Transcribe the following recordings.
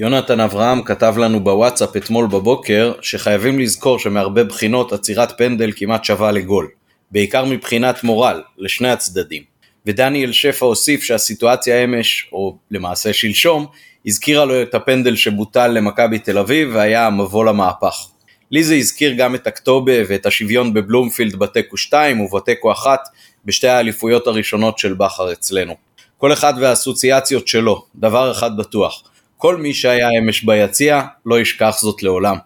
יונתן אברהם כתב לנו בוואטסאפ אתמול בבוקר שחייבים לזכור שמהרבה בחינות עצירת פנדל כמעט שווה לגול, בעיקר מבחינת מורל, לשני הצדדים. ודניאל שפע הוסיף שהסיטואציה אמש, או למעשה שלשום, הזכירה לו את הפנדל שבוטל למכבי תל אביב והיה המבוא למהפך. לי זה הזכיר גם את אקטובה ואת השוויון בבלומפילד בתיקו 2 ובתיקו 1 בשתי האליפויות הראשונות של בכר אצלנו. כל אחד והאסוציאציות שלו, דבר אחד בטוח, כל מי שהיה אמש ביציע לא ישכח זאת לעולם.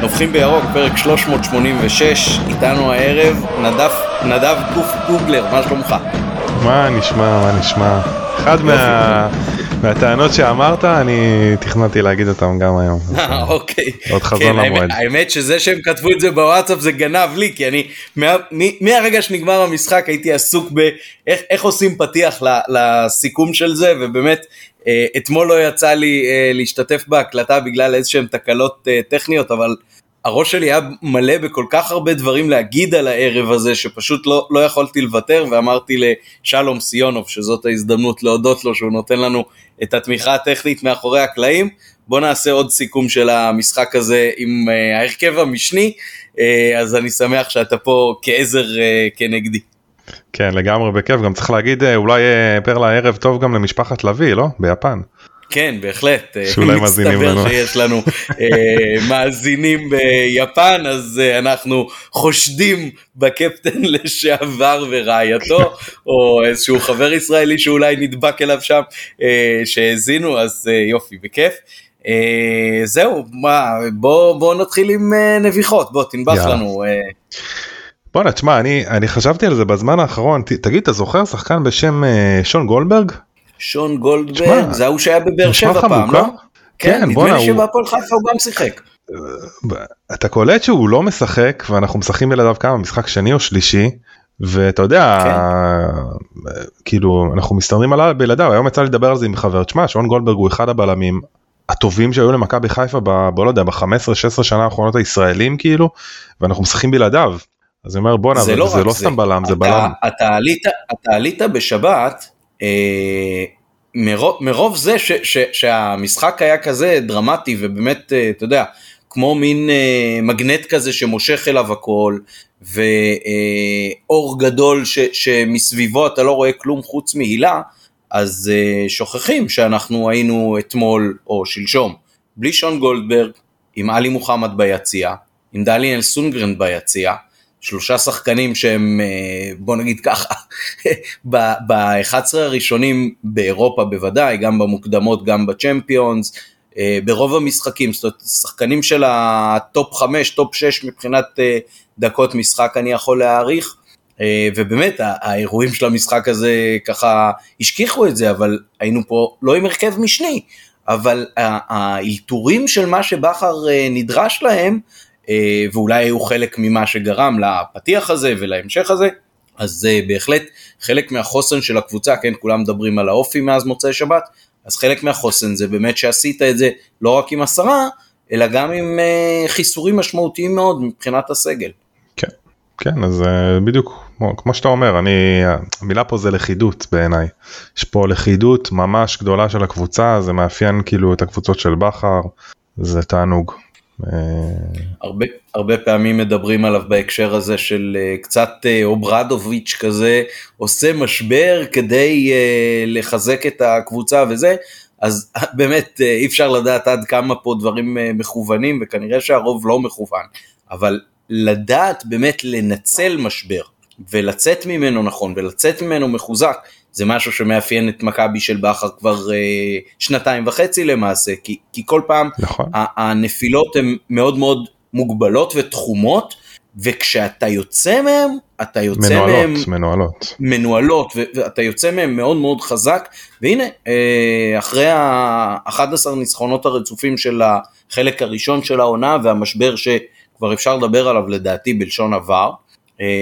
נובחים בירוק, פרק 386, איתנו הערב נדב, נדב גוף גוגלר, מה שלומך? מה נשמע, מה נשמע? אחד מה... מהטענות שאמרת, אני תכננתי להגיד אותם גם היום. אוקיי. עוד חזון כן, למועד. האמת שזה שהם כתבו את זה בוואטסאפ זה גנב לי, כי אני, מהרגע שנגמר המשחק הייתי עסוק באיך איך עושים פתיח לסיכום של זה, ובאמת אה, אתמול לא יצא לי אה, להשתתף בהקלטה בגלל איזה שהן תקלות אה, טכניות, אבל הראש שלי היה מלא בכל כך הרבה דברים להגיד על הערב הזה, שפשוט לא, לא יכולתי לוותר, ואמרתי לשלום סיונוב שזאת ההזדמנות להודות לו שהוא נותן לנו את התמיכה הטכנית מאחורי הקלעים. בוא נעשה עוד סיכום של המשחק הזה עם אה, ההרכב המשני, אה, אז אני שמח שאתה פה כעזר אה, כנגדי. כן, לגמרי בכיף. גם צריך להגיד, אולי פרלה ערב טוב גם למשפחת לביא, לא? ביפן. כן, בהחלט. אה, שאולי מאזינים לנו. מסתבר שיש לנו אה, מאזינים ביפן, אז אה, אנחנו חושדים בקפטן לשעבר ורעייתו, או איזשהו חבר ישראלי שאולי נדבק אליו שם, אה, שהאזינו, אז אה, יופי, בכיף. אה, זהו, מה, בוא, בוא נתחיל עם אה, נביחות, בוא תנבח יאללה. לנו. אה, בואנה, תשמע, אני, אני חשבתי על זה בזמן האחרון. ת, תגיד, אתה זוכר שחקן בשם אה, שון גולדברג? שון גולדברג, זה ההוא שהיה בבאר שבע פעם? לא? כן, כן, נדמה לי שבהפועל חיפה הוא גם שיחק. אתה קולט שהוא לא משחק ואנחנו משחקים בלעדיו כמה משחק שני או שלישי ואתה יודע כן. כאילו אנחנו מסתדרים עליו בלעדיו היום יצא לי לדבר על זה עם חבר תשמע שון גולדברג הוא אחד הבלמים הטובים שהיו למכבי חיפה ב... בוא לא יודע ב-15-16 שנה האחרונות הישראלים כאילו ואנחנו משחקים בלעדיו אז אני אומר בואנה זה, לא זה לא סתם בלם זה בלם אתה עלית, בשבת, אה, מרוב, מרוב זה ש, ש, שהמשחק היה כזה דרמטי ובאמת, אה, אתה יודע, כמו מין אה, מגנט כזה שמושך אליו הכל, ואור גדול ש, שמסביבו אתה לא רואה כלום חוץ מהילה, אז אה, שוכחים שאנחנו היינו אתמול או שלשום בלי שון גולדברג, עם עלי מוחמד ביציע, עם דניאל סונדגרן ביציע, שלושה שחקנים שהם, אה, בוא נגיד ככה, ב-11 הראשונים באירופה בוודאי, גם במוקדמות, גם ב Champions, אה, ברוב המשחקים, זאת אומרת, שחקנים של ה top 5, top 6 מבחינת אה, דקות משחק אני יכול להעריך, ובאמת האירועים של המשחק הזה ככה השכיחו את זה, אבל היינו פה לא עם הרכב משני, אבל האלתורים של מה שבכר נדרש להם, ואולי היו חלק ממה שגרם לפתיח הזה ולהמשך הזה, אז זה בהחלט חלק מהחוסן של הקבוצה, כן, כולם מדברים על האופי מאז מוצאי שבת, אז חלק מהחוסן זה באמת שעשית את זה לא רק עם עשרה, אלא גם עם אה, חיסורים משמעותיים מאוד מבחינת הסגל. כן, כן, אז אה, בדיוק כמו, כמו שאתה אומר, אני, המילה פה זה לכידות בעיניי. יש פה לכידות ממש גדולה של הקבוצה, זה מאפיין כאילו את הקבוצות של בכר, זה תענוג. אה, הרבה, הרבה פעמים מדברים עליו בהקשר הזה של uh, קצת uh, אוברדוביץ' כזה עושה משבר כדי לחזק את הקבוצה וזה, אז באמת אי אפשר לדעת עד כמה פה דברים מכוונים וכנראה שהרוב לא מכוון, אבל לדעת באמת לנצל משבר ולצאת ממנו נכון ולצאת ממנו מחוזק זה משהו שמאפיין את מכבי של בכר כבר uh, שנתיים וחצי למעשה, כי, כי כל פעם נכון, הנפילות הן מאוד מאוד מוגבלות ותחומות, וכשאתה יוצא מהם, אתה יוצא מהם מנוהלות, מנוהלות. מנוהלות, ו- ואתה יוצא מהם מאוד מאוד חזק, והנה, אה, אחרי ה-11 ניצחונות הרצופים של החלק הראשון של העונה, והמשבר שכבר אפשר לדבר עליו לדעתי בלשון עבר, אה,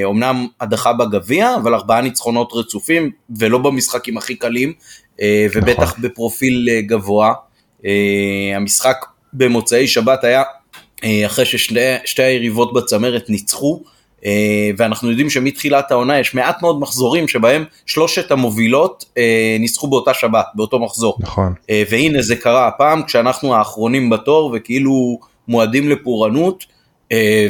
אומנם הדחה בגביע, אבל ארבעה ניצחונות רצופים, ולא במשחקים הכי קלים, אה, ובטח בפרופיל אה, גבוה. אה, המשחק במוצאי שבת היה אה, אחרי ששתי היריבות בצמרת ניצחו, אה, ואנחנו יודעים שמתחילת העונה יש מעט מאוד מחזורים שבהם שלושת המובילות ניצחו באותה שבת, באותו מחזור. נכון. והנה זה קרה הפעם כשאנחנו האחרונים בתור וכאילו מועדים לפורענות,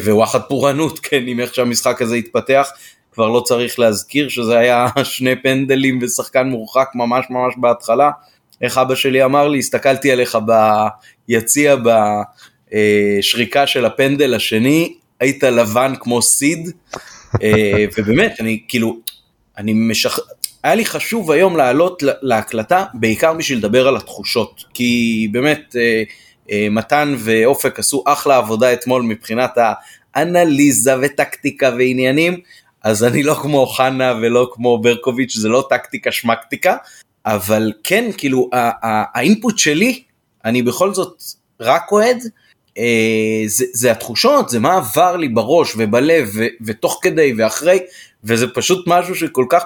ווואחד פורענות, כן, עם איך שהמשחק הזה התפתח. כבר לא צריך להזכיר שזה היה שני פנדלים ושחקן מורחק ממש ממש בהתחלה. איך אבא שלי אמר לי, הסתכלתי עליך ביציע בשריקה של הפנדל השני, היית לבן כמו סיד, אה, ובאמת, אני כאילו, אני משח... היה לי חשוב היום לעלות להקלטה, בעיקר בשביל לדבר על התחושות, כי באמת, אה, אה, מתן ואופק עשו אחלה עבודה אתמול מבחינת האנליזה וטקטיקה ועניינים, אז אני לא כמו חנה ולא כמו ברקוביץ', זה לא טקטיקה שמקטיקה, אבל כן, כאילו, האינפוט שלי, אני בכל זאת רק אוהד, אה, זה, זה התחושות, זה מה עבר לי בראש ובלב ו, ותוך כדי ואחרי, וזה פשוט משהו שכל כך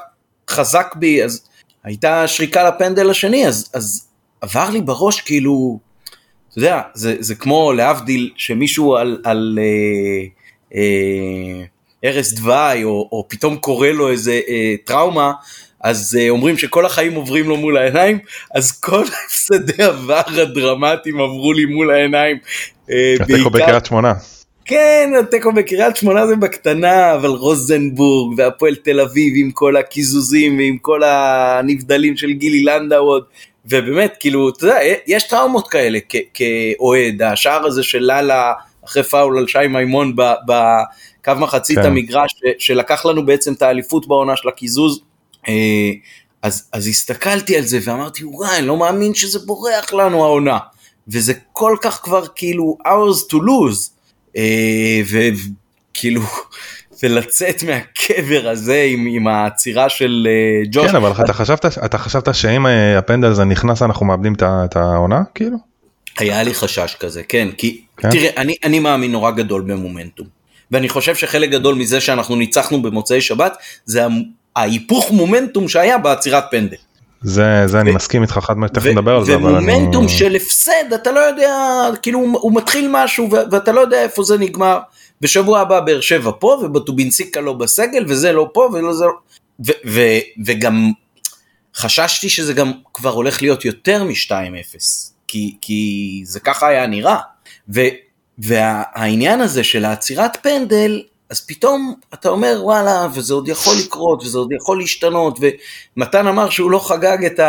חזק בי, אז הייתה שריקה לפנדל השני, אז, אז עבר לי בראש כאילו, אתה יודע, זה, זה כמו להבדיל שמישהו על, על אה, אה, ערש דווי, או, או פתאום קורה לו איזה אה, טראומה, אז uh, אומרים שכל החיים עוברים לו מול העיניים, אז כל הפסדי עבר הדרמטיים עברו לי מול העיניים. אה, התיקו בקריית שמונה. כן, התיקו בקריית שמונה זה בקטנה, אבל רוזנבורג והפועל תל אביב עם כל הקיזוזים ועם כל הנבדלים של גילי לנדאו עוד. ובאמת, כאילו, אתה יודע, יש טראומות כאלה כאוהד, השער הזה של לאלה אחרי פאול על שי מימון בקו מחצית כן. המגרש, שלקח לנו בעצם את האליפות בעונה של הקיזוז, אה, אז, אז הסתכלתי על זה ואמרתי, וואי, אני לא מאמין שזה בורח לנו העונה. וזה כל כך כבר כאילו ours to lose. אה, וכאילו, ולצאת מהקבר הזה עם, עם העצירה של uh, ג'וש. כן, אבל אתה חשבת, אתה חשבת שאם הפנדל הזה נכנס אנחנו מאבדים את העונה כאילו? היה לי חשש כזה, כן, כי כן? תראה, אני, אני מאמין נורא גדול במומנטום. ואני חושב שחלק גדול מזה שאנחנו ניצחנו במוצאי שבת, זה ההיפוך מומנטום שהיה בעצירת פנדל. זה זה ו- אני מסכים איתך חד משמעית, תכף נדבר על זה, אבל אני... ומומנטום של הפסד, אתה לא יודע, כאילו הוא מתחיל משהו ואתה לא יודע איפה זה נגמר. בשבוע הבא באר שבע פה ובטובינסיקה לא בסגל וזה לא פה ולא זה לא... ו- ו- וגם חששתי שזה גם כבר הולך להיות יותר מ-2-0, כי, כי זה ככה היה נראה. ו- והעניין הזה של העצירת פנדל, אז פתאום אתה אומר וואלה וזה עוד יכול לקרות וזה עוד יכול להשתנות ומתן אמר שהוא לא חגג את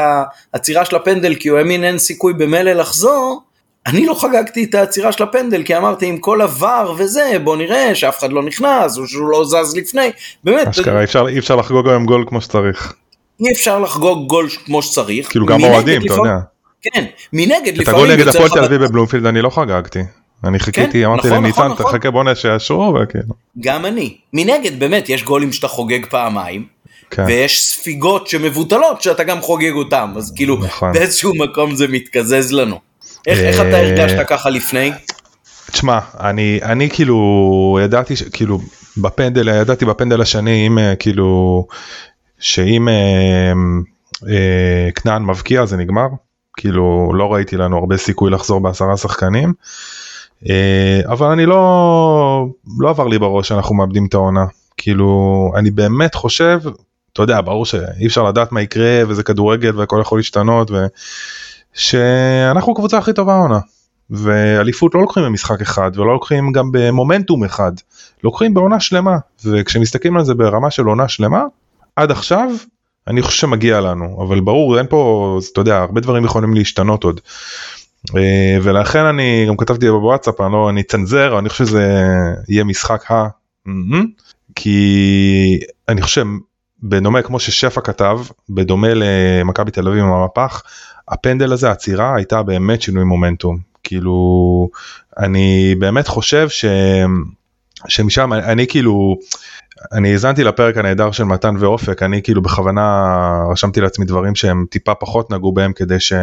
העצירה של הפנדל כי הוא האמין אין סיכוי במילא לחזור אני לא חגגתי את העצירה של הפנדל כי אמרתי עם כל עבר וזה בוא נראה שאף אחד לא נכנס או שהוא לא זז לפני באמת. אשכרה אי אפשר, לחגוג היום גול כמו שצריך. אי אפשר לחגוג גול כמו שצריך. כאילו גם אוהדים אתה יודע. כן מנגד לפעמים. את הגול נגד הפועל תל אביב בבלומפילד אני לא חגגתי. אני חיכיתי, כן, אמרתי נכון, לניצן, נכון, תחכה נכון. בוא שיאשרו, וכאילו. גם אני. מנגד, באמת, יש גולים שאתה חוגג פעמיים, כן. ויש ספיגות שמבוטלות שאתה גם חוגג אותם, אז כאילו, נכון. באיזשהו מקום זה מתקזז לנו. איך, איך אתה אה, הרגשת ככה לפני? תשמע, אני, אני כאילו ידעתי, כאילו, בפנדל, ידעתי בפנדל השני, אם אה, כאילו, שאם אה, אה, כנען מבקיע זה נגמר. כאילו לא ראיתי לנו הרבה סיכוי לחזור בעשרה שחקנים. אה, אבל אני לא לא עבר לי בראש שאנחנו מאבדים את העונה כאילו אני באמת חושב אתה יודע ברור שאי אפשר לדעת מה יקרה וזה כדורגל והכל יכול להשתנות ושאנחנו הקבוצה הכי טובה העונה. ואליפות לא לוקחים במשחק אחד ולא לוקחים גם במומנטום אחד לוקחים בעונה שלמה וכשמסתכלים על זה ברמה של עונה שלמה עד עכשיו אני חושב שמגיע לנו אבל ברור אין פה אתה יודע הרבה דברים יכולים להשתנות עוד. אה, ולכן אני גם כתבתי בוואטסאפ אני לא אני צנזר אני חושב שזה יהיה משחק ה... כי אני חושב בדומה כמו ששפע כתב בדומה למכבי תל אביב עם המפח הפנדל הזה העצירה הייתה באמת שינוי מומנטום. כאילו אני באמת חושב ש... שמשם אני כאילו אני האזנתי לפרק הנהדר של מתן ואופק אני כאילו בכוונה רשמתי לעצמי דברים שהם טיפה פחות נגעו בהם כדי ש...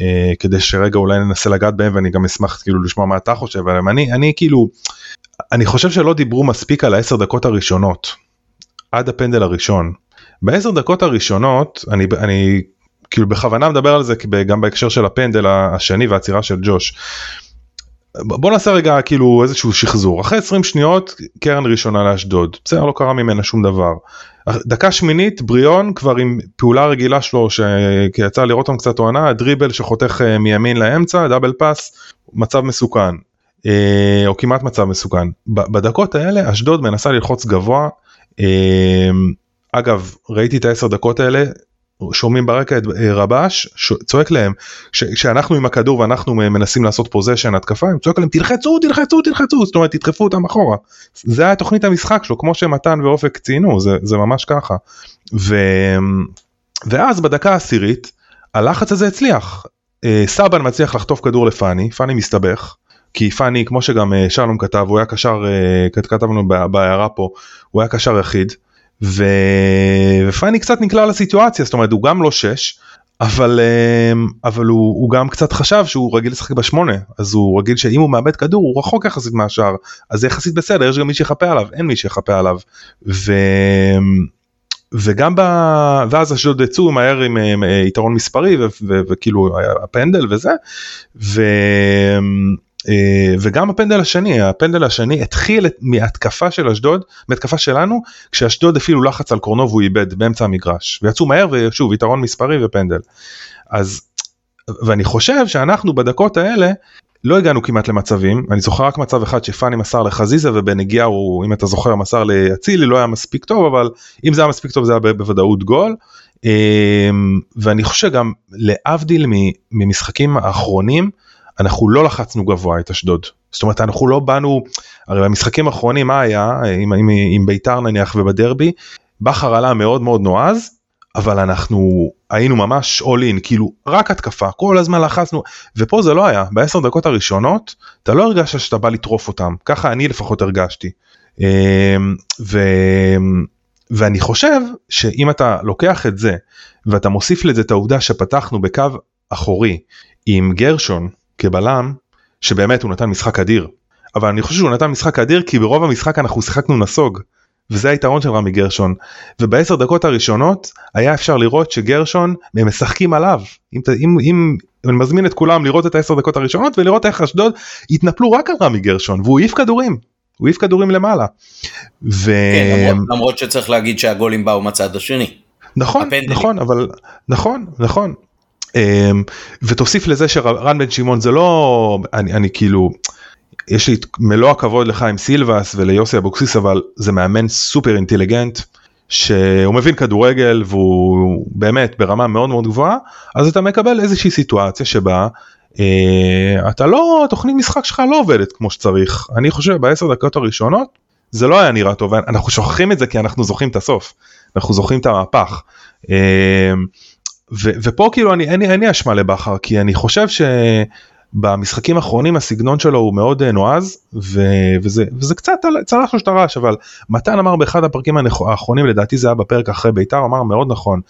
אה, כדי שרגע אולי ננסה לגעת בהם ואני גם אשמח כאילו לשמוע מה אתה חושב עליהם. אני אני כאילו אני חושב שלא דיברו מספיק על העשר דקות הראשונות עד הפנדל הראשון. בעשר דקות הראשונות אני אני כאילו בכוונה מדבר על זה גם בהקשר של הפנדל השני והעצירה של ג'וש. בוא נעשה רגע כאילו איזשהו שחזור אחרי 20 שניות קרן ראשונה לאשדוד בסדר לא קרה ממנה שום דבר. דקה שמינית בריאון כבר עם פעולה רגילה שלו שיצא לראות אותם קצת עונה דריבל שחותך אה, מימין לאמצע דאבל פאס מצב מסוכן אה, או כמעט מצב מסוכן בדקות האלה אשדוד מנסה ללחוץ גבוה אגב ראיתי את העשר דקות האלה שומעים ברקע את אה, רבש צועק להם כשאנחנו עם הכדור ואנחנו מנסים לעשות פוזיישן התקפה הם צועק להם תלחצו תלחצו תלחצו זאת אומרת תדחפו אותם אחורה זה היה תוכנית המשחק שלו כמו שמתן ואופק ציינו זה, זה ממש ככה. ו... ואז בדקה העשירית הלחץ הזה הצליח. אה, סבן מצליח לחטוף כדור לפאני פאני מסתבך כי פאני כמו שגם אה, שלום כתב הוא היה קשר כתבנו בהערה פה הוא היה קשר יחיד ו... ופאני קצת נקלע לסיטואציה, זאת אומרת הוא גם לא 6, אבל, אמ, אבל הוא, הוא גם קצת חשב שהוא רגיל לשחק בשמונה, אז הוא רגיל שאם הוא מאבד כדור הוא רחוק יחסית מהשאר, אז זה יחסית בסדר, יש גם מי שיחפה עליו, אין מי שיחפה עליו. ו... וגם ב... ואז אשדוד יצאו מהר עם, עם יתרון מספרי וכאילו הפנדל וזה. ו... אה, וגם הפנדל השני הפנדל השני התחיל מהתקפה של אשדוד מהתקפה שלנו כשאשדוד אפילו לחץ על קורנו והוא איבד באמצע המגרש ויצאו מהר ושוב יתרון מספרי ופנדל. אז ואני חושב שאנחנו בדקות האלה לא הגענו כמעט למצבים אני זוכר רק מצב אחד שפאני מסר לחזיזה ובנגיעה הוא אם אתה זוכר מסר לאצילי לא היה מספיק טוב אבל אם זה היה מספיק טוב זה היה בוודאות גול. אה, ואני חושב גם להבדיל ממשחקים האחרונים אנחנו לא לחצנו גבוה את אשדוד. זאת אומרת אנחנו לא באנו, הרי במשחקים האחרונים מה היה עם, עם, עם ביתר נניח ובדרבי, בכר עלה מאוד מאוד נועז, אבל אנחנו היינו ממש all in, כאילו רק התקפה, כל הזמן לחצנו, ופה זה לא היה, בעשר דקות הראשונות אתה לא הרגשת שאתה בא לטרוף אותם, ככה אני לפחות הרגשתי. אמ, ו... ואני חושב שאם אתה לוקח את זה ואתה מוסיף לזה את העובדה שפתחנו בקו אחורי עם גרשון כבלם, שבאמת הוא נתן משחק אדיר. אבל אני חושב שהוא נתן משחק אדיר כי ברוב המשחק אנחנו שיחקנו נסוג. וזה היתרון של רמי גרשון. ובעשר דקות הראשונות היה אפשר לראות שגרשון הם משחקים עליו. אם, אם, אם אני מזמין את כולם לראות את העשר דקות הראשונות ולראות איך אשדוד התנפלו רק על רמי גרשון והוא העיף כדורים. הוא העיף כדורים למעלה. ו... כן, למרות, למרות שצריך להגיד שהגולים באו מהצד השני. נכון, הפנדלים. נכון, אבל נכון, נכון, ותוסיף לזה שרן בן שמעון זה לא אני, אני כאילו יש לי את מלוא הכבוד לחיים סילבס וליוסי אבוקסיס אבל זה מאמן סופר אינטליגנט שהוא מבין כדורגל והוא באמת ברמה מאוד מאוד גבוהה אז אתה מקבל איזושהי סיטואציה שבה אה, אתה לא תוכנית משחק שלך לא עובדת כמו שצריך אני חושב בעשר דקות הראשונות זה לא היה נראה טוב אנחנו שוכחים את זה כי אנחנו זוכרים את הסוף אנחנו זוכרים את המהפך. אה, ופה כאילו אני אין, לי אשמה לבכר כי אני חושב שבמשחקים האחרונים הסגנון שלו הוא מאוד אה, נועז ו- וזה, וזה קצת צלח לו את הרעש אבל מתן אמר באחד הפרקים האחרונים לדעתי זה היה בפרק אחרי בית"ר אמר מאוד נכון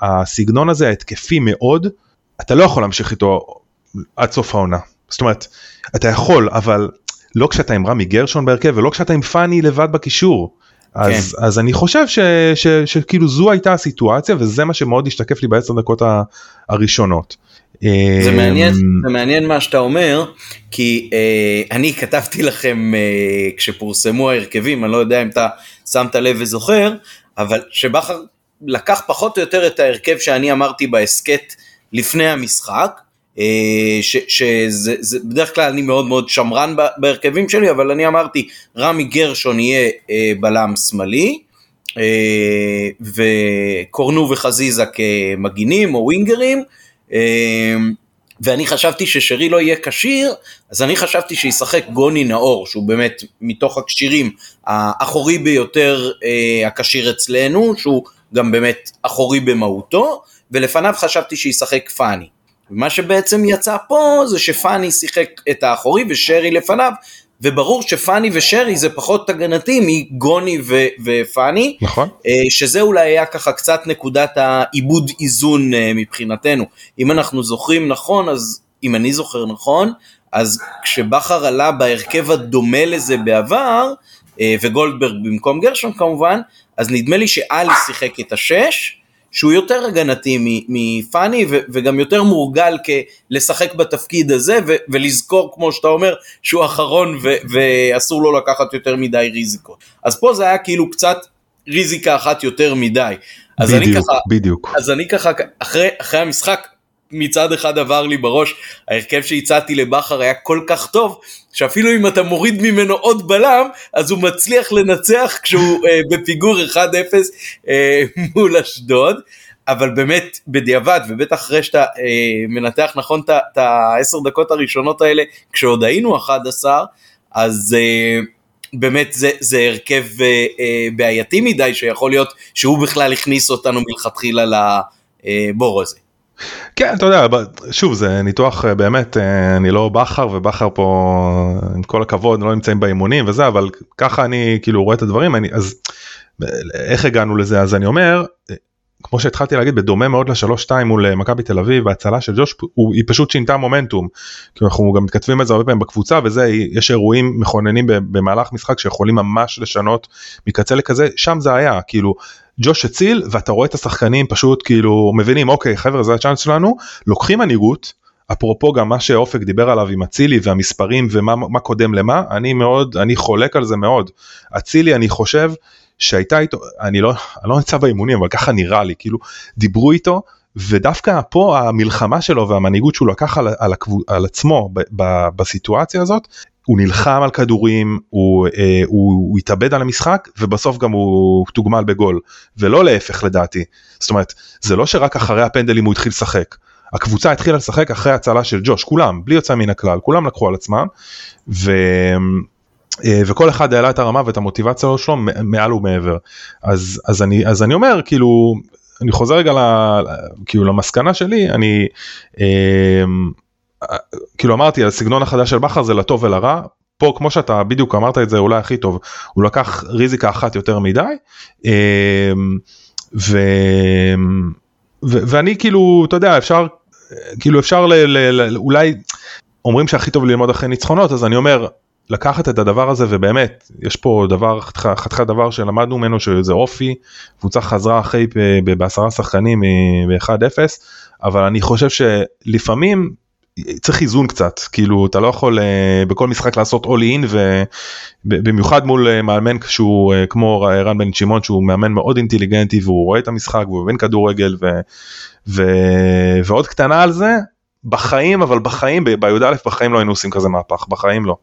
הסגנון הזה התקפי מאוד אתה לא יכול להמשיך איתו עד סוף העונה זאת אומרת אתה יכול אבל לא כשאתה עם רמי גרשון בהרכב ולא כשאתה עם פאני לבד בקישור. אז, כן. אז אני חושב ש, ש, שכאילו זו הייתה הסיטואציה וזה מה שמאוד השתקף לי בעשר דקות הראשונות. זה מעניין, זה מעניין מה שאתה אומר, כי אה, אני כתבתי לכם אה, כשפורסמו ההרכבים, אני לא יודע אם אתה שמת לב וזוכר, אבל שבכר לקח פחות או יותר את ההרכב שאני אמרתי בהסכת לפני המשחק, שזה בדרך כלל אני מאוד מאוד שמרן בהרכבים שלי, אבל אני אמרתי רמי גרשון יהיה אה, בלם שמאלי, אה, וקורנו וחזיזה כמגינים או ווינגרים, ואני חשבתי ששרי לא יהיה כשיר, אז אני חשבתי שישחק גוני נאור, שהוא באמת מתוך הכשירים האחורי ביותר הכשיר אצלנו, שהוא גם באמת אחורי במהותו, ולפניו חשבתי שישחק פאני. ומה שבעצם יצא פה זה שפאני שיחק את האחורי ושרי לפניו, וברור שפאני ושרי זה פחות הגנתי מגוני ו- ופאני, נכון. אה, שזה אולי היה ככה קצת נקודת העיבוד איזון אה, מבחינתנו. אם אנחנו זוכרים נכון, אז אם אני זוכר נכון, אז כשבכר עלה בהרכב הדומה לזה בעבר, אה, וגולדברג במקום גרשון כמובן, אז נדמה לי שאלי שיחק את השש, שהוא יותר הגנתי מפאני וגם יותר מורגל לשחק בתפקיד הזה ולזכור כמו שאתה אומר שהוא אחרון ואסור לו לקחת יותר מדי ריזיקות. אז פה זה היה כאילו קצת ריזיקה אחת יותר מדי. אז בדיוק, אני ככה, בדיוק. אז אני ככה, אחרי, אחרי המשחק, מצד אחד עבר לי בראש, ההרכב שהצעתי לבכר היה כל כך טוב, שאפילו אם אתה מוריד ממנו עוד בלם, אז הוא מצליח לנצח כשהוא אה, בפיגור 1-0 אה, מול אשדוד. אבל באמת בדיעבד ובטח אחרי שאתה אה, מנתח נכון את העשר דקות הראשונות האלה כשעוד היינו 11 אז אה, באמת זה, זה הרכב אה, אה, בעייתי מדי שיכול להיות שהוא בכלל הכניס אותנו מלכתחילה לבור הזה. כן אתה יודע שוב זה ניתוח אה, באמת אה, אני לא בכר ובכר פה עם כל הכבוד לא נמצאים באימונים וזה אבל ככה אני כאילו רואה את הדברים אני אז איך הגענו לזה? אז אני אומר כמו שהתחלתי להגיד בדומה מאוד לשלוש שתיים מול אה, מכבי תל אביב וההצלה של ג'וש הוא, היא פשוט שינתה מומנטום. כי אנחנו גם מתכתבים את זה הרבה פעמים בקבוצה וזה יש אירועים מכוננים במהלך משחק שיכולים ממש לשנות מקצה לכזה שם זה היה כאילו ג'וש הציל ואתה רואה את השחקנים פשוט כאילו מבינים אוקיי חבר'ה זה הצ'אנס שלנו לוקחים מנהיגות. אפרופו גם מה שאופק דיבר עליו עם אצילי והמספרים ומה קודם למה אני מאוד אני חולק על זה מאוד אצילי אני חושב שהייתה איתו, אני לא, אני לא נמצא באימונים אבל ככה נראה לי, כאילו דיברו איתו ודווקא פה המלחמה שלו והמנהיגות שהוא לקח על, על, על עצמו ב, ב, בסיטואציה הזאת, הוא נלחם על כדורים, הוא, אה, הוא, הוא התאבד על המשחק ובסוף גם הוא תוגמל בגול, ולא להפך לדעתי. זאת אומרת, זה לא שרק אחרי הפנדלים הוא התחיל לשחק. הקבוצה התחילה לשחק אחרי הצלה של ג'וש, כולם, בלי יוצא מן הכלל, כולם לקחו על עצמם, ו... אה, וכל אחד העלה את הרמה ואת המוטיבציה שלו מעל ומעבר. אז אז אני אז אני אומר כאילו אני חוזר רגע ל, כאילו למסקנה שלי אני אה, כאילו אמרתי הסגנון החדש של בכר זה לטוב ולרע. פה כמו שאתה בדיוק אמרת את זה אולי הכי טוב הוא לקח ריזיקה אחת יותר מדי אה, ו, ו, ואני כאילו אתה יודע אפשר כאילו אפשר ל, ל, ל, אולי אומרים שהכי טוב ללמוד אחרי ניצחונות אז אני אומר לקחת את הדבר הזה ובאמת יש פה דבר חתיכת דבר שלמדנו ממנו שזה אופי קבוצה חזרה אחרי בעשרה שחקנים ב-1-0 אבל אני חושב שלפעמים צריך איזון קצת כאילו אתה לא יכול בכל משחק לעשות all in ובמיוחד מול מאמן שהוא כמו רן בן שמעון שהוא מאמן מאוד אינטליגנטי והוא רואה את המשחק והוא מבין כדורגל ו, ו, ועוד קטנה על זה בחיים אבל בחיים בי"א בחיים לא היינו עושים כזה מהפך בחיים לא.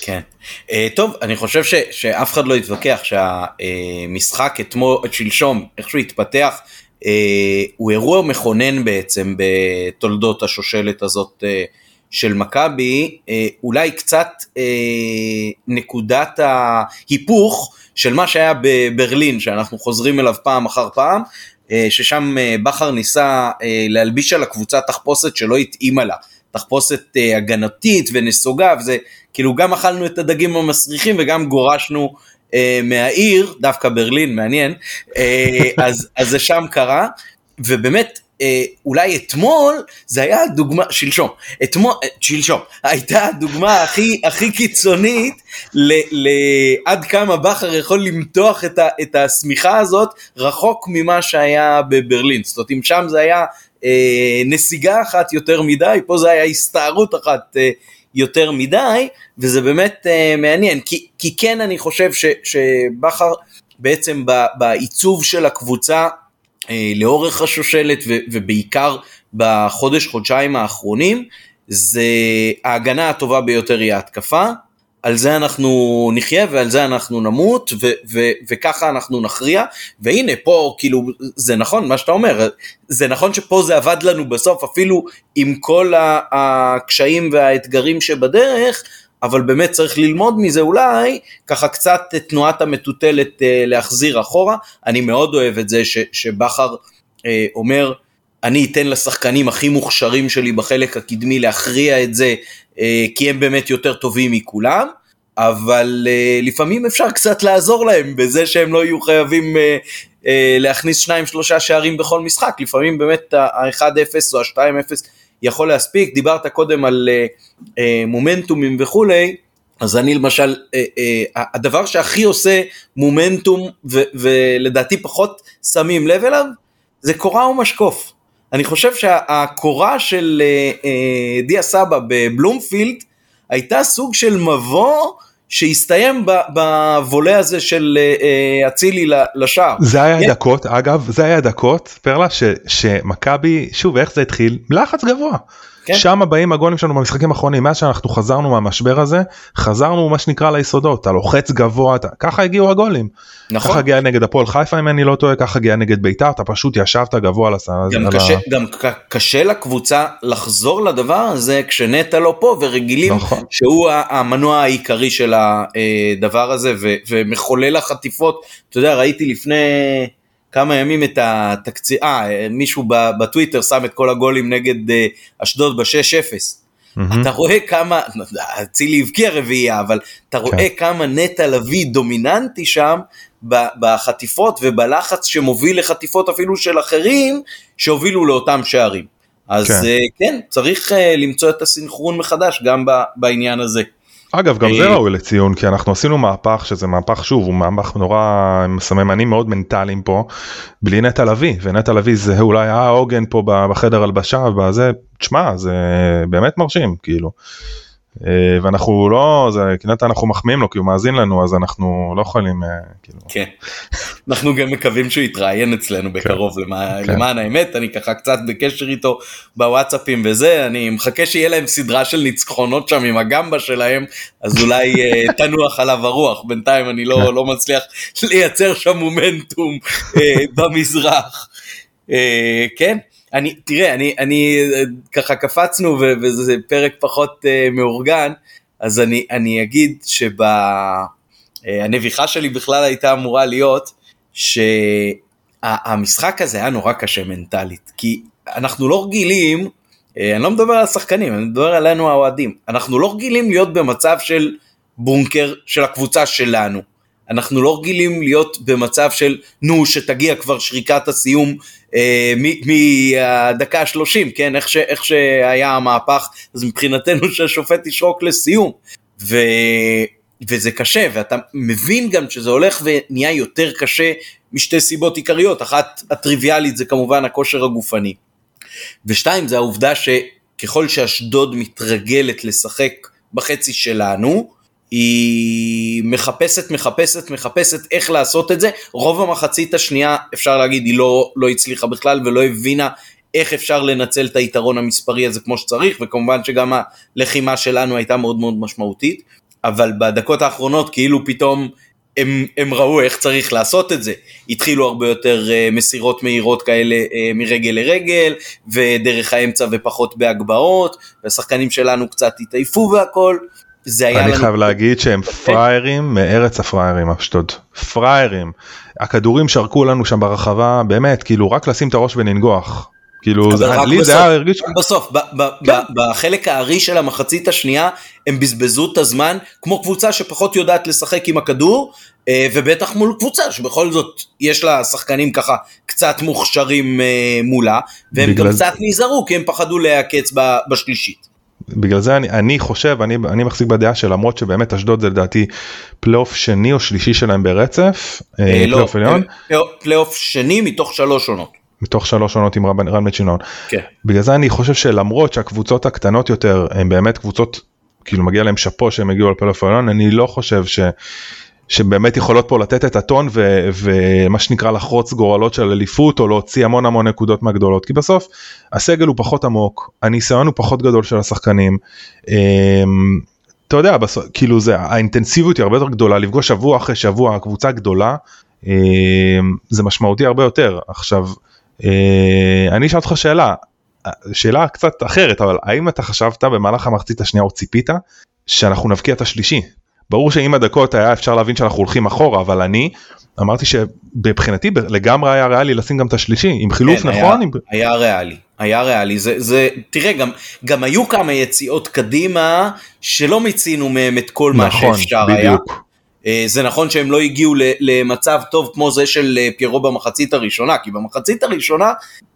כן. Uh, טוב, אני חושב ש, שאף אחד לא יתווכח שהמשחק אתמול, שלשום, איך שהוא התפתח, uh, הוא אירוע מכונן בעצם בתולדות השושלת הזאת uh, של מכבי, uh, אולי קצת uh, נקודת ההיפוך של מה שהיה בברלין, שאנחנו חוזרים אליו פעם אחר פעם, ששם בכר ניסה להלביש על הקבוצה תחפושת שלא התאימה לה. תחפושת הגנתית ונסוגה, וזה כאילו גם אכלנו את הדגים המסריחים וגם גורשנו uh, מהעיר, דווקא ברלין, מעניין, uh, אז, זה שם קרה, ובאמת uh, אולי אתמול זה היה הדוגמה, שלשום, אתמול, שלשום, הייתה הדוגמה הכי, הכי קיצונית ל, ל, עד כמה בכר יכול למתוח את, ה, את השמיכה הזאת רחוק ממה שהיה בברלין, זאת אומרת אם שם זה היה אה, נסיגה אחת יותר מדי, פה זה היה הסתערות אחת אה, יותר מדי, וזה באמת אה, מעניין, כי, כי כן אני חושב ש, שבכר בעצם בעיצוב של הקבוצה אה, לאורך השושלת ו, ובעיקר בחודש חודשיים האחרונים, זה ההגנה הטובה ביותר היא ההתקפה, על זה אנחנו נחיה ועל זה אנחנו נמות ו- ו- וככה אנחנו נכריע. והנה פה כאילו זה נכון מה שאתה אומר זה נכון שפה זה עבד לנו בסוף אפילו עם כל הקשיים והאתגרים שבדרך אבל באמת צריך ללמוד מזה אולי ככה קצת תנועת המטוטלת אה, להחזיר אחורה. אני מאוד אוהב את זה ש- שבכר אה, אומר אני אתן לשחקנים הכי מוכשרים שלי בחלק הקדמי להכריע את זה אה, כי הם באמת יותר טובים מכולם, אבל אה, לפעמים אפשר קצת לעזור להם בזה שהם לא יהיו חייבים אה, להכניס שניים שלושה שערים בכל משחק, לפעמים באמת ה-1-0 או ה-2-0 יכול להספיק, דיברת קודם על מומנטומים וכולי, אז אני למשל, הדבר שהכי עושה מומנטום ולדעתי פחות שמים לב אליו, זה קורה ומשקוף. אני חושב שהקורה של אה, אה, דיה סבא בבלומפילד הייתה סוג של מבוא שהסתיים בוולה הזה של אה, אצילי לשער. זה היה כן? דקות, אגב, זה היה דקות, פרלה, שמכבי, שוב, איך זה התחיל? לחץ גבוה. כן. שם באים הגולים שלנו במשחקים האחרונים מאז שאנחנו חזרנו מהמשבר הזה חזרנו מה שנקרא ליסודות אתה לוחץ גבוה אתה ככה הגיעו הגולים. נכון. ככה הגיע נגד הפועל חיפה אם אני לא טועה ככה הגיע נגד ביתר אתה פשוט ישבת גבוה לסל. גם, קשה, ה... גם קשה לקבוצה לחזור לדבר הזה כשנטע לא פה ורגילים נכון. שהוא המנוע העיקרי של הדבר הזה ומחולל החטיפות אתה יודע ראיתי לפני. כמה ימים את התקציב, אה, מישהו בטוויטר שם את כל הגולים נגד אה, אשדוד ב-6-0. Mm-hmm. אתה רואה כמה, אצילי הבקיע רביעייה, אבל אתה רואה כן. כמה נטע לביא דומיננטי שם בחטיפות ובלחץ שמוביל לחטיפות אפילו של אחרים שהובילו לאותם שערים. אז כן, אה, כן צריך למצוא את הסינכרון מחדש גם בעניין הזה. אגב גם זה אה, ראוי לציון כי אנחנו עשינו מהפך שזה מהפך שוב הוא מהפך נורא עם סממנים מאוד מנטליים פה בלי נטע לביא ונטע לביא זה אולי העוגן פה בחדר הלבשה ובזה תשמע זה באמת מרשים כאילו. אה, ואנחנו לא, זה, נטע אנחנו מחמיאים לו כי הוא מאזין לנו אז אנחנו לא יכולים אה, כאילו. כן, אנחנו גם מקווים שהוא יתראיין אצלנו כן. בקרוב. למע... כן. למען האמת, אני ככה קצת בקשר איתו בוואטסאפים וזה, אני מחכה שיהיה להם סדרה של ניצחונות שם עם הגמבה שלהם, אז אולי אה, תנוח עליו הרוח, בינתיים אני לא, כן. לא מצליח לייצר שם מומנטום במזרח. כן. אני, תראה, אני, אני ככה קפצנו ו, וזה פרק פחות uh, מאורגן, אז אני, אני אגיד שבנביחה uh, שלי בכלל הייתה אמורה להיות שהמשחק הזה היה נורא קשה מנטלית, כי אנחנו לא רגילים, uh, אני לא מדבר על השחקנים, אני מדבר עלינו האוהדים, אנחנו לא רגילים להיות במצב של בונקר של הקבוצה שלנו. אנחנו לא רגילים להיות במצב של נו שתגיע כבר שריקת הסיום אה, מהדקה ה-30, כן, איך, ש, איך שהיה המהפך, אז מבחינתנו שהשופט ישרוק לסיום. ו, וזה קשה, ואתה מבין גם שזה הולך ונהיה יותר קשה משתי סיבות עיקריות, אחת הטריוויאלית זה כמובן הכושר הגופני, ושתיים זה העובדה שככל שאשדוד מתרגלת לשחק בחצי שלנו, היא מחפשת, מחפשת, מחפשת איך לעשות את זה. רוב המחצית השנייה, אפשר להגיד, היא לא, לא הצליחה בכלל ולא הבינה איך אפשר לנצל את היתרון המספרי הזה כמו שצריך, וכמובן שגם הלחימה שלנו הייתה מאוד מאוד משמעותית, אבל בדקות האחרונות כאילו פתאום הם, הם ראו איך צריך לעשות את זה. התחילו הרבה יותר uh, מסירות מהירות כאלה uh, מרגל לרגל, ודרך האמצע ופחות בהגבהות, והשחקנים שלנו קצת התעייפו והכל. זה היה אני לנו... חייב להגיד שהם פראיירים מארץ הפראיירים אשדוד פראיירים הכדורים שרקו לנו שם ברחבה באמת כאילו רק לשים את הראש ולנגוח. כאילו זה, לי זה היה הרגיש בסוף ב, ב, כן. ב, בחלק הארי של המחצית השנייה הם בזבזו את הזמן כמו קבוצה שפחות יודעת לשחק עם הכדור אה, ובטח מול קבוצה שבכל זאת יש לה שחקנים ככה קצת מוכשרים אה, מולה והם גם קצת נזהרו כי הם פחדו להיעקץ בשלישית. בגלל זה אני, אני חושב, אני, אני מחזיק בדעה שלמרות שבאמת אשדוד זה לדעתי פלייאוף שני או שלישי שלהם ברצף, אה, אה לא, פלייאוף עליון. אה, פלייאוף שני מתוך שלוש עונות. מתוך שלוש עונות עם רן מצ'ינון. כן. בגלל זה אני חושב שלמרות שהקבוצות הקטנות יותר הן באמת קבוצות, כאילו מגיע להם שאפו שהם הגיעו לפלייאוף עליון, אני לא חושב ש... שבאמת יכולות פה לתת את הטון ו, ומה שנקרא לחרוץ גורלות של אליפות או להוציא המון המון נקודות מהגדולות. כי בסוף הסגל הוא פחות עמוק הניסיון הוא פחות גדול של השחקנים. אמ, אתה יודע בסוף כאילו זה האינטנסיביות היא הרבה יותר גדולה. לפגוש שבוע אחרי שבוע קבוצה גדולה אמ, זה משמעותי הרבה יותר. עכשיו אה, אני אשאל אותך שאלה שאלה קצת אחרת אבל האם אתה חשבת במהלך המחצית השנייה או ציפית שאנחנו נבקיע את השלישי ברור שעם הדקות היה אפשר להבין שאנחנו הולכים אחורה אבל אני אמרתי שבבחינתי לגמרי היה ריאלי לשים גם את השלישי עם חילוף כן, נכון? היה, עם... היה ריאלי היה ריאלי זה זה תראה גם גם היו כמה יציאות קדימה שלא מיצינו מהם את כל נכון, מה שאפשר בדיוק. היה. אה, זה נכון שהם לא הגיעו למצב טוב כמו זה של אה, פיירו במחצית הראשונה כי במחצית הראשונה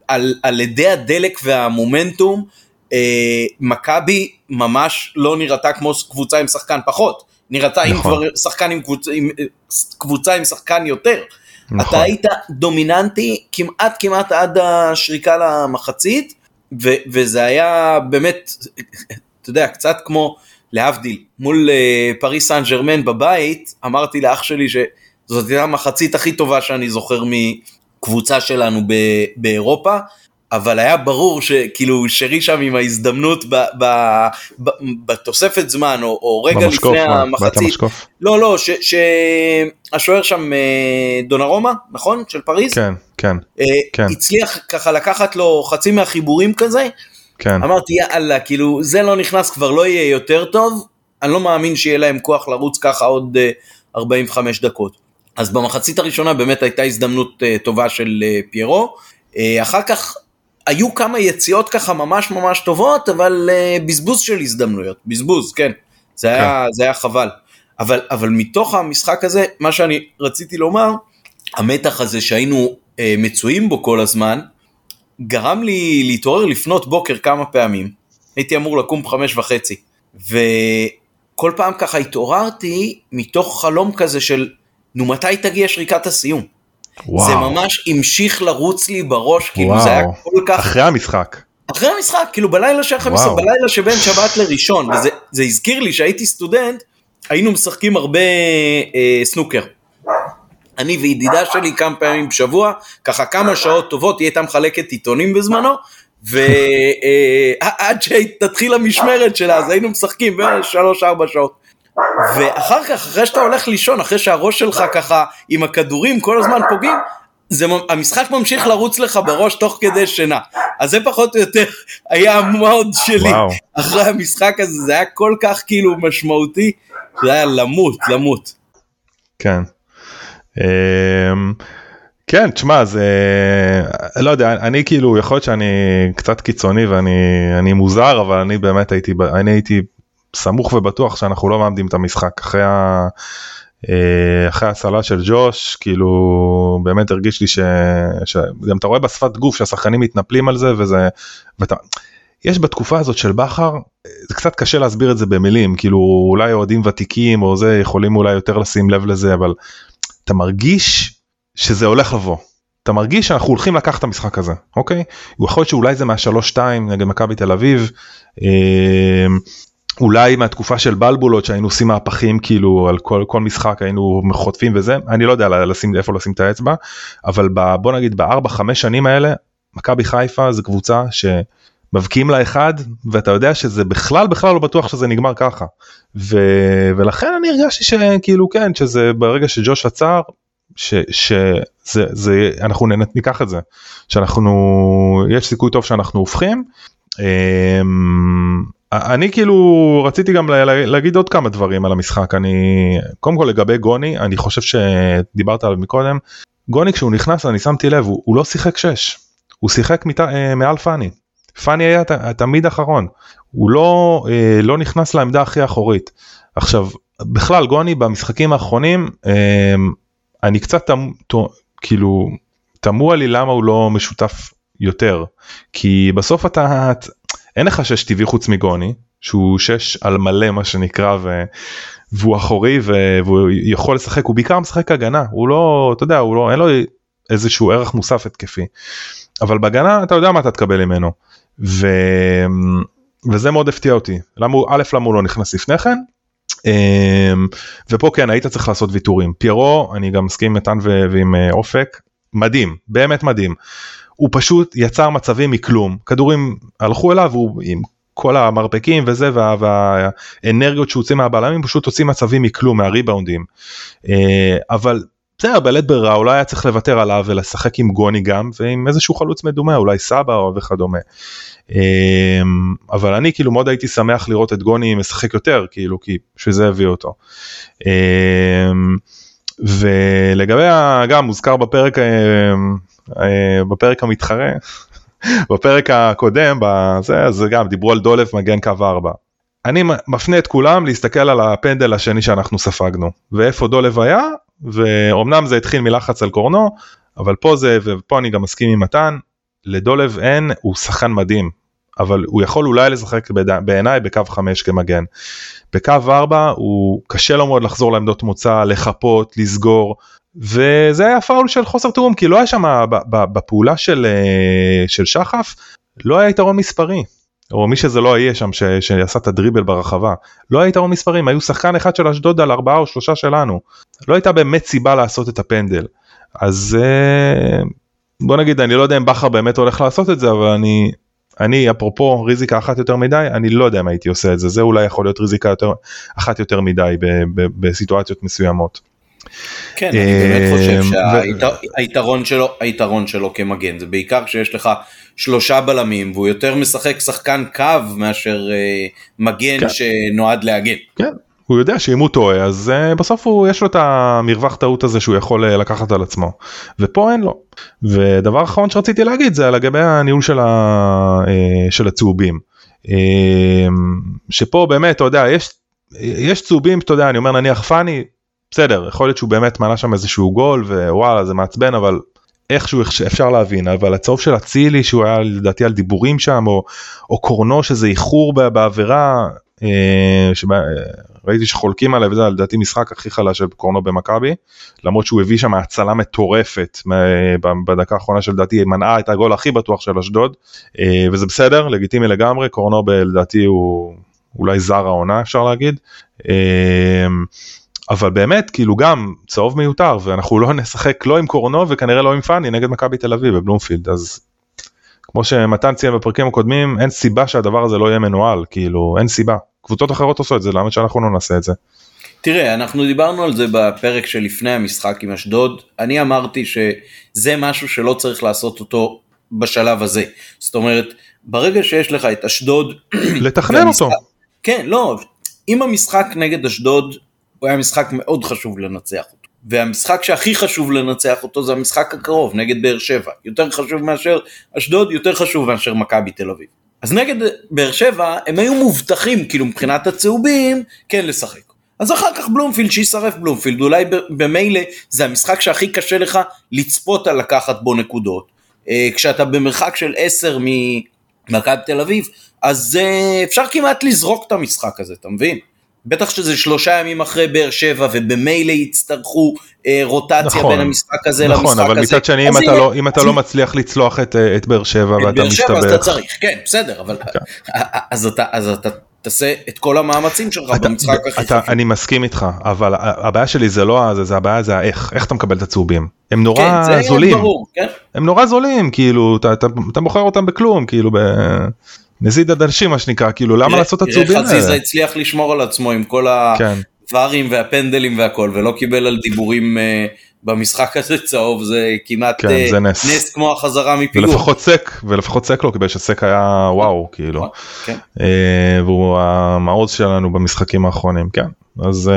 על, על ידי הדלק והמומנטום אה, מכבי ממש לא נראתה כמו קבוצה עם שחקן פחות. נראתה נכון. עם כבר שחקן עם קבוצה, עם קבוצה עם שחקן יותר. נכון. אתה היית דומיננטי כמעט כמעט עד השריקה למחצית, ו- וזה היה באמת, אתה יודע, קצת כמו להבדיל, מול uh, פריס סן ג'רמן בבית, אמרתי לאח שלי שזאת הייתה המחצית הכי טובה שאני זוכר מקבוצה שלנו ב- באירופה, אבל היה ברור שכאילו שרי שם עם ההזדמנות ב, ב, ב, בתוספת זמן או, או רגע במשקוף, לפני מה, המחצית. לא לא שהשוער שם אה, דונרומה נכון של פריז? כן כן, אה, כן. הצליח ככה לקחת לו חצי מהחיבורים כזה. כן. אמרתי יאללה כאילו זה לא נכנס כבר לא יהיה יותר טוב אני לא מאמין שיהיה להם כוח לרוץ ככה עוד 45 אה, דקות. אז במחצית הראשונה באמת הייתה הזדמנות טובה של פיירו. אחר כך היו כמה יציאות ככה ממש ממש טובות, אבל uh, בזבוז של הזדמנויות, בזבוז, כן, זה, כן. היה, זה היה חבל. אבל, אבל מתוך המשחק הזה, מה שאני רציתי לומר, המתח הזה שהיינו uh, מצויים בו כל הזמן, גרם לי להתעורר לפנות בוקר כמה פעמים. הייתי אמור לקום בחמש וחצי. וכל פעם ככה התעוררתי מתוך חלום כזה של, נו מתי תגיע שריקת הסיום? וואו. זה ממש המשיך לרוץ לי בראש, כאילו וואו. זה היה כל כך... אחרי המשחק. אחרי המשחק, כאילו בלילה של חמישה, בלילה שבין שבת לראשון, וזה הזכיר לי שהייתי סטודנט, היינו משחקים הרבה אה, סנוקר. אני וידידה שלי כמה פעמים בשבוע, ככה כמה שעות טובות, היא הייתה מחלקת עיתונים בזמנו, ועד אה, שתתחיל המשמרת שלה, אז היינו משחקים בשלוש ארבע שעות. ואחר כך, אחרי שאתה הולך לישון, אחרי שהראש שלך ככה עם הכדורים כל הזמן פוגעים, זה, המשחק ממשיך לרוץ לך בראש תוך כדי שינה. אז זה פחות או יותר היה המוד שלי וואו. אחרי המשחק הזה, זה היה כל כך כאילו משמעותי, זה היה למות, למות. כן. אמ, כן, תשמע, זה, לא יודע, אני כאילו, יכול להיות שאני קצת קיצוני ואני מוזר, אבל אני באמת הייתי, אני הייתי סמוך ובטוח שאנחנו לא מאמדים את המשחק אחרי ה... אה, אחרי הסלט של ג'וש כאילו באמת הרגיש לי ש... שגם אתה רואה בשפת גוף שהשחקנים מתנפלים על זה וזה ואתה יש בתקופה הזאת של בכר זה קצת קשה להסביר את זה במילים כאילו אולי אוהדים ותיקים או זה יכולים אולי יותר לשים לב לזה אבל אתה מרגיש שזה הולך לבוא. אתה מרגיש שאנחנו הולכים לקחת את המשחק הזה אוקיי יכול להיות שאולי זה מהשלוש שתיים נגד מכבי תל אביב. אולי מהתקופה של בלבולות שהיינו עושים מהפכים כאילו על כל כל משחק היינו חוטפים וזה אני לא יודע לשים איפה לשים את האצבע אבל ב, בוא נגיד בארבע חמש שנים האלה מכבי חיפה זה קבוצה שמבקיעים לה אחד ואתה יודע שזה בכלל בכלל לא בטוח שזה נגמר ככה ו, ולכן אני הרגשתי שכאילו כן שזה ברגע שג'וש עצר שזה זה אנחנו ניקח את זה שאנחנו יש סיכוי טוב שאנחנו הופכים. אני כאילו רציתי גם להגיד עוד כמה דברים על המשחק. אני קודם כל לגבי גוני אני חושב שדיברת עליו מקודם גוני כשהוא נכנס אני שמתי לב הוא, הוא לא שיחק 6 הוא שיחק מת, אה, מעל פאני. פאני היה ת, תמיד אחרון. הוא לא אה, לא נכנס לעמדה הכי אחורית. עכשיו בכלל גוני במשחקים האחרונים אה, אני קצת תמ, ת, כאילו תמוה לי למה הוא לא משותף יותר. כי בסוף אתה אין לך שש טבעי חוץ מגוני שהוא שש על מלא מה שנקרא ו... והוא אחורי ו... והוא יכול לשחק הוא בעיקר משחק הגנה הוא לא אתה יודע הוא לא אין לו איזשהו ערך מוסף התקפי. אבל בהגנה אתה יודע מה אתה תקבל ממנו. ו... וזה מאוד הפתיע אותי. למה הוא א' למה הוא לא נכנס לפני כן. אמ, ופה כן היית צריך לעשות ויתורים. פיירו אני גם מסכים עם מתן ועם אה, אופק מדהים באמת מדהים הוא פשוט יצר מצבים מכלום כדורים הלכו אליו הוא עם כל המרפקים וזה וה, והאנרגיות שהוא הוציא מהבלמים פשוט הוציא מצבים מכלום מהריבאונדים אה, אבל בסדר בלית ברירה אולי היה צריך לוותר עליו ולשחק עם גוני גם ועם איזשהו חלוץ מדומה אולי סבא וכדומה. אה, אבל אני כאילו מאוד הייתי שמח לראות את גוני משחק יותר כאילו כי שזה הביא אותו. אה, ולגבי גם מוזכר בפרק בפרק המתחרה, בפרק הקודם, בזה, אז גם דיברו על דולב מגן קו 4. אני מפנה את כולם להסתכל על הפנדל השני שאנחנו ספגנו, ואיפה דולב היה, ואומנם זה התחיל מלחץ על קורנו, אבל פה זה, ופה אני גם מסכים עם מתן, לדולב אין, הוא שחקן מדהים, אבל הוא יכול אולי לשחק בעיניי בקו 5 כמגן. בקו 4 הוא קשה לו מאוד לחזור לעמדות מוצא, לחפות, לסגור, וזה היה פאול של חוסר תיאום כי לא היה שם בפעולה של, אה, של שחף לא היה יתרון מספרי. או מי שזה לא יהיה שם ש, שעשה את הדריבל ברחבה לא היה יתרון מספרים היו שחקן אחד של אשדוד על ארבעה או שלושה שלנו לא הייתה באמת סיבה לעשות את הפנדל אז אה, בוא נגיד אני לא יודע אם בכר באמת הולך לעשות את זה אבל אני אני אפרופו ריזיקה אחת יותר מדי אני לא יודע אם הייתי עושה את זה זה אולי יכול להיות ריזיקה יותר אחת יותר מדי ב, ב, בסיטואציות מסוימות. כן, אני באמת חושב אה, שהיתרון שלו, היתרון שלו כמגן זה בעיקר כשיש לך שלושה בלמים והוא יותר משחק שחקן קו מאשר אה, מגן כן. שנועד להגן. כן, הוא יודע שאם הוא טועה אז uh, בסוף הוא יש לו את המרווח טעות הזה שהוא יכול uh, לקחת על עצמו ופה אין לו. ודבר אחרון שרציתי להגיד זה לגבי הניהול של, ה, uh, של הצהובים. Uh, שפה באמת אתה יודע יש יש צהובים אתה יודע אני אומר נניח פאני בסדר יכול להיות שהוא באמת מנה שם איזשהו גול ווואלה זה מעצבן אבל איכשהו אפשר להבין אבל הצהוב של אצילי שהוא היה לדעתי על דיבורים שם או, או קורנו שזה איחור בעבירה אה, שראיתי שחולקים עליו וזה לדעתי משחק הכי חלש של קורנו במכבי למרות שהוא הביא שם הצלה מטורפת בדקה האחרונה שלדעתי מנעה את הגול הכי בטוח של אשדוד אה, וזה בסדר לגיטימי לגמרי קורנו לדעתי הוא אולי זר העונה אפשר להגיד. אבל באמת כאילו גם צהוב מיותר ואנחנו לא נשחק לא עם קורנו וכנראה לא עם פאני נגד מכבי תל אביב בבלומפילד. אז כמו שמתן ציין בפרקים הקודמים אין סיבה שהדבר הזה לא יהיה מנוהל כאילו אין סיבה. קבוצות אחרות עושות את זה למה שאנחנו לא נעשה את זה. תראה אנחנו דיברנו על זה בפרק שלפני המשחק עם אשדוד. אני אמרתי שזה משהו שלא צריך לעשות אותו בשלב הזה. זאת אומרת ברגע שיש לך את אשדוד לתכנן אותו. כן לא אם המשחק נגד אשדוד הוא היה משחק מאוד חשוב לנצח אותו. והמשחק שהכי חשוב לנצח אותו זה המשחק הקרוב נגד באר שבע. יותר חשוב מאשר אשדוד, יותר חשוב מאשר מכבי תל אביב. אז נגד באר שבע הם היו מובטחים כאילו מבחינת הצהובים כן לשחק. אז אחר כך בלומפילד שישרף בלומפילד אולי במילא זה המשחק שהכי קשה לך לצפות על לקחת בו נקודות. אה, כשאתה במרחק של 10 ממכבי תל אביב אז אה, אפשר כמעט לזרוק את המשחק הזה אתה מבין? בטח שזה שלושה ימים אחרי באר שבע ובמילא יצטרכו אה, רוטציה נכון, בין המשחק הזה נכון, למשחק הזה. נכון, אבל מצד שני אם, אתה, לא, אם אתה לא מצליח לצלוח את, אה, את באר שבע ואתה מסתבך. את באר שבע אז אתה צריך, כן, בסדר, אבל כן. אז, אתה, אז אתה תעשה את כל המאמצים שלך אתה, במשחק הכי חשוב. אני מסכים איתך, אבל הבעיה שלי זה לא הזה, זה הבעיה זה האיך, איך אתה מקבל את הצהובים. הם נורא כן, זולים. ברור, כן? הם נורא זולים, כאילו, אתה, אתה, אתה מוכר אותם בכלום, כאילו, ב... נזיד עדשים מה שנקרא כאילו למה לעשות את הצהובים האלה. חזיזה הצליח לשמור על עצמו עם כל כן. הווארים והפנדלים והכל ולא קיבל על דיבורים uh, במשחק הזה צהוב זה כמעט כן, זה נס. נס כמו החזרה מפיגור. ולפחות סק ולפחות סק לא קיבל שסק היה וואו כאילו. כן. Uh, והוא המעוז שלנו במשחקים האחרונים כן אז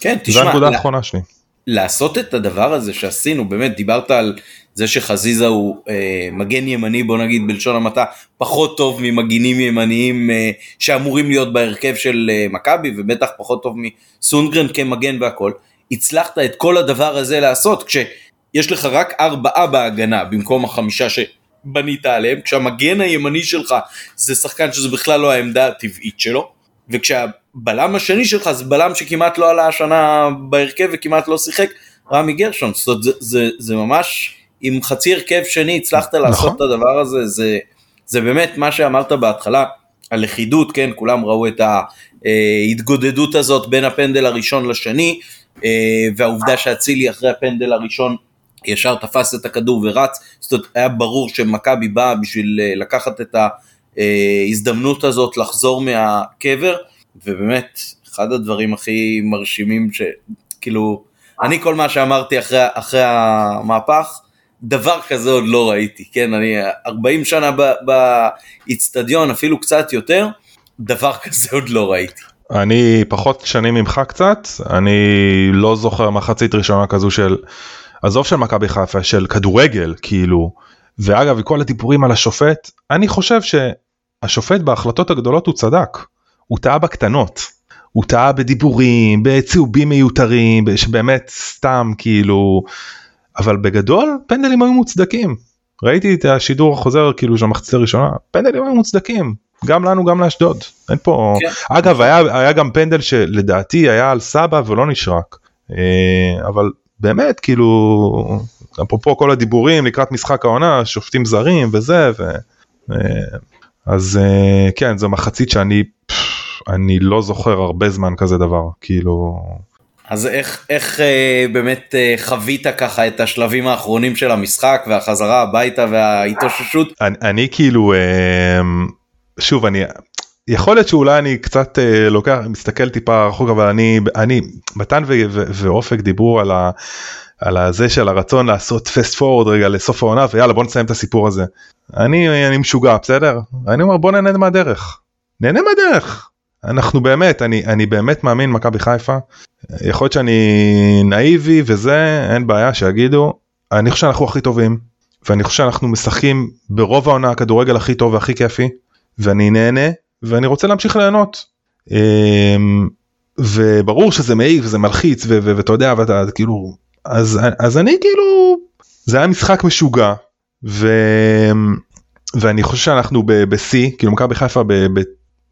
כן, תשמע, זו הנקודה האחרונה שלי. לעשות את הדבר הזה שעשינו באמת דיברת על זה שחזיזה הוא אה, מגן ימני בוא נגיד בלשון המעטה פחות טוב ממגינים ימניים אה, שאמורים להיות בהרכב של אה, מכבי ובטח פחות טוב מסונגרן כמגן והכל. הצלחת את כל הדבר הזה לעשות כשיש לך רק ארבעה בהגנה במקום החמישה שבנית עליהם כשהמגן הימני שלך זה שחקן שזה בכלל לא העמדה הטבעית שלו וכשהבלם השני שלך זה בלם שכמעט לא עלה השנה בהרכב וכמעט לא שיחק רמי גרשון. זאת אומרת זה, זה, זה ממש עם חצי הרכב שני הצלחת נכון. לעשות את הדבר הזה, זה, זה באמת מה שאמרת בהתחלה, הלכידות, כן, כולם ראו את ההתגודדות הזאת בין הפנדל הראשון לשני, אה, והעובדה שאצילי אחרי הפנדל הראשון ישר תפס את הכדור ורץ, זאת אומרת היה ברור שמכבי באה בשביל אה, לקחת את ההזדמנות הזאת לחזור מהקבר, ובאמת אחד הדברים הכי מרשימים שכאילו, אני כל מה שאמרתי אחרי, אחרי המהפך, דבר כזה עוד לא ראיתי, כן, אני 40 שנה באיצטדיון, אפילו קצת יותר, דבר כזה עוד לא ראיתי. אני פחות שנים ממך קצת, אני לא זוכר מחצית ראשונה כזו של, עזוב של מכבי חיפה, של כדורגל, כאילו, ואגב, כל הדיבורים על השופט, אני חושב שהשופט בהחלטות הגדולות הוא צדק, הוא טעה בקטנות. הוא טעה בדיבורים, בצהובים מיותרים, שבאמת סתם כאילו אבל בגדול פנדלים היו מוצדקים. ראיתי את השידור החוזר כאילו של המחצית הראשונה פנדלים היו מוצדקים גם לנו גם לאשדוד אין פה כן. אגב היה היה גם פנדל שלדעתי היה על סבא ולא נשרק אה, אבל באמת כאילו אפרופו כל הדיבורים לקראת משחק העונה שופטים זרים וזה ו... אז כן זו מחצית שאני אני לא זוכר הרבה זמן כזה דבר כאילו. אז איך, איך אה, באמת אה, חווית ככה את השלבים האחרונים של המשחק והחזרה הביתה וההתאוששות? אני, אני כאילו אה, שוב אני יכול להיות שאולי אני קצת אה, לוקח מסתכל טיפה רחוק אבל אני אני מתן ואופק דיברו על ה... על הזה של הרצון לעשות פסט פורוד רגע לסוף העונה ויאללה בוא נסיים את הסיפור הזה. אני אני משוגע בסדר? אני אומר בוא נהנה מהדרך. נהנה מהדרך. אנחנו באמת אני אני באמת מאמין מכבי חיפה יכול להיות שאני נאיבי וזה אין בעיה שיגידו אני חושב שאנחנו הכי טובים ואני חושב שאנחנו משחקים ברוב העונה הכדורגל הכי טוב והכי כיפי ואני נהנה ואני רוצה להמשיך ליהנות. אמ, וברור שזה מעיק וזה מלחיץ ואתה יודע ואתה כאילו אז אז אני כאילו זה היה משחק משוגע ואני חושב שאנחנו בשיא כאילו מכבי חיפה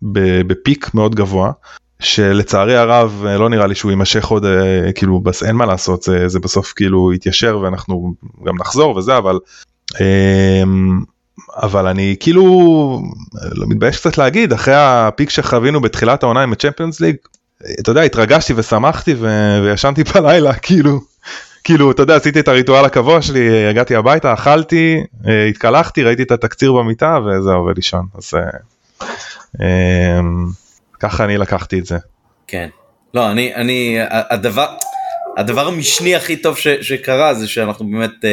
בפיק מאוד גבוה שלצערי הרב לא נראה לי שהוא יימשך עוד אה, כאילו בס אין מה לעשות זה, זה בסוף כאילו יתיישר ואנחנו גם נחזור וזה אבל אמ, אבל אני כאילו לא מתבייש קצת להגיד אחרי הפיק שחווינו בתחילת העונה עם הצ'מפיונס ליג אתה יודע התרגשתי ושמחתי ו... וישנתי בלילה כאילו כאילו אתה יודע עשיתי את הריטואל הקבוע שלי הגעתי הביתה אכלתי אה, התקלחתי ראיתי את התקציר במיטה וזהו ולישון אז. אמ, ככה אני לקחתי את זה. כן. לא, אני, אני, הדבר, הדבר המשני הכי טוב ש, שקרה זה שאנחנו באמת uh,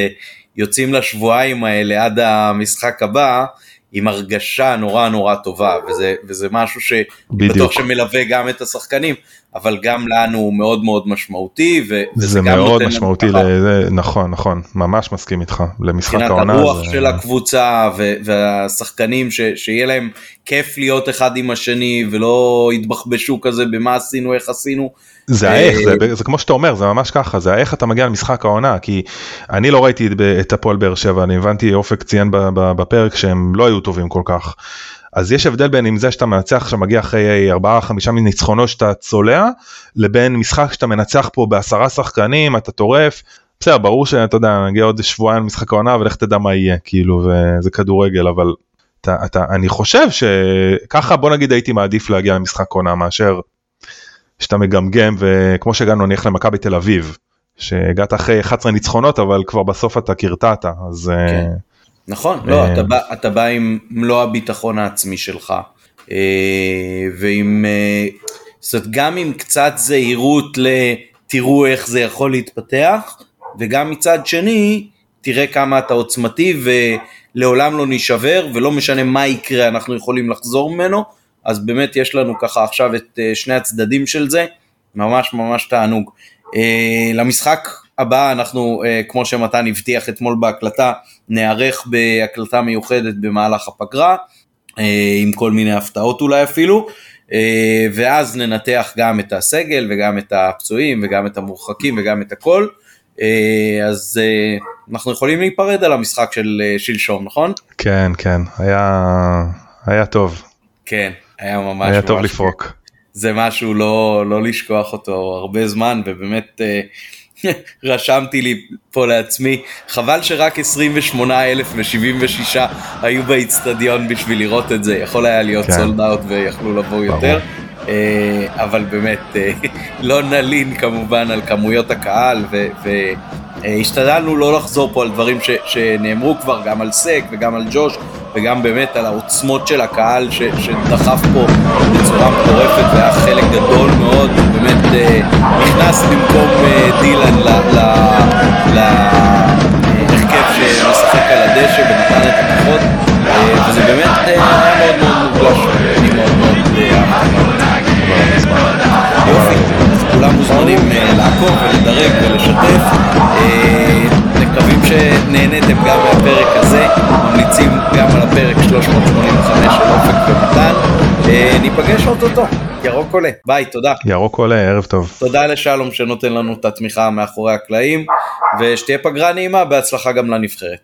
יוצאים לשבועיים האלה עד המשחק הבא עם הרגשה נורא נורא טובה, וזה, וזה משהו שבטוח שמלווה גם את השחקנים, אבל גם לנו הוא מאוד מאוד משמעותי. ו- זה מאוד משמעותי, לזה, נכון, נכון, ממש מסכים איתך, למשחק העונה. מבחינת הרוח זה... של הקבוצה ו- והשחקנים, ש- שיהיה להם כיף להיות אחד עם השני, ולא יתבחבשו כזה במה עשינו, איך עשינו. זה האיך, זה, אה, זה כמו שאתה אומר, זה ממש ככה, זה האיך אתה מגיע למשחק העונה, כי אני לא ראיתי את הפועל באר שבע, אני הבנתי, אופק ציין בפרק שהם לא היו טובים כל כך. אז יש הבדל בין אם זה שאתה מנצח שמגיע אחרי 4-5 ניצחונות שאתה צולע, לבין משחק שאתה מנצח פה בעשרה שחקנים, אתה טורף. בסדר, ברור שאתה יודע, נגיע עוד שבועיים למשחק העונה ולך תדע מה יהיה, כאילו, וזה כדורגל, אבל אתה, אתה, אני חושב שככה בוא נגיד הייתי מעדיף להגיע למשחק עונה מאשר שאתה מגמגם וכמו שהגענו נניח למכבי תל אביב שהגעת אחרי 11 ניצחונות אבל כבר בסוף אתה קרטעת אז כן. נכון לא uh, אתה בא אתה בא עם מלוא הביטחון העצמי שלך uh, ועם uh, זאת אומרת גם עם קצת זהירות לתראו איך זה יכול להתפתח וגם מצד שני תראה כמה אתה עוצמתי ולעולם לא נשבר ולא משנה מה יקרה אנחנו יכולים לחזור ממנו אז באמת יש לנו ככה עכשיו את אה, שני הצדדים של זה, ממש ממש תענוג. אה, למשחק הבא אנחנו, אה, כמו שמתן הבטיח אתמול בהקלטה, נערך בהקלטה מיוחדת במהלך הפגרה, עם כל מיני הפתעות אולי אפילו, ואז ננתח גם את הסגל וגם את הפצועים וגם את המורחקים וגם את הכל. אז אנחנו יכולים להיפרד על המשחק של שלשום, נכון? כן, כן, היה, היה טוב. כן, היה ממש... היה טוב לפרוק. זה משהו לא, לא לשכוח אותו הרבה זמן, ובאמת אה, רשמתי לי פה לעצמי, חבל שרק 28,076 היו באיצטדיון בשביל לראות את זה, יכול היה להיות כן. סולד אאוט ויכלו לבוא יותר. אה, אבל באמת אה, לא נלין כמובן על כמויות הקהל והשתדלנו לא לחזור פה על דברים ש, שנאמרו כבר גם על סק וגם על ג'וש וגם באמת על העוצמות של הקהל ש, שדחף פה בצורה מטורפת והיה חלק גדול מאוד, באמת אה, נכנס במקום אה, דילן להרכב שמשחק על הדשא ונתן את הכוחות אה, וזה באמת היה מאוד מאוד מורגש, אני מאוד מאוד אהבתי. יופי, כולם מוזמנים לעקוב ולדרג ולשתף. מקווים שנהניתם גם מהפרק הזה, ממליצים גם על הפרק 385 של אופק ומתן. אה, ניפגש אוטוטו, ירוק עולה, ביי, תודה. ירוק עולה, ערב טוב. תודה לשלום שנותן לנו את התמיכה מאחורי הקלעים, ושתהיה פגרה נעימה, בהצלחה גם לנבחרת.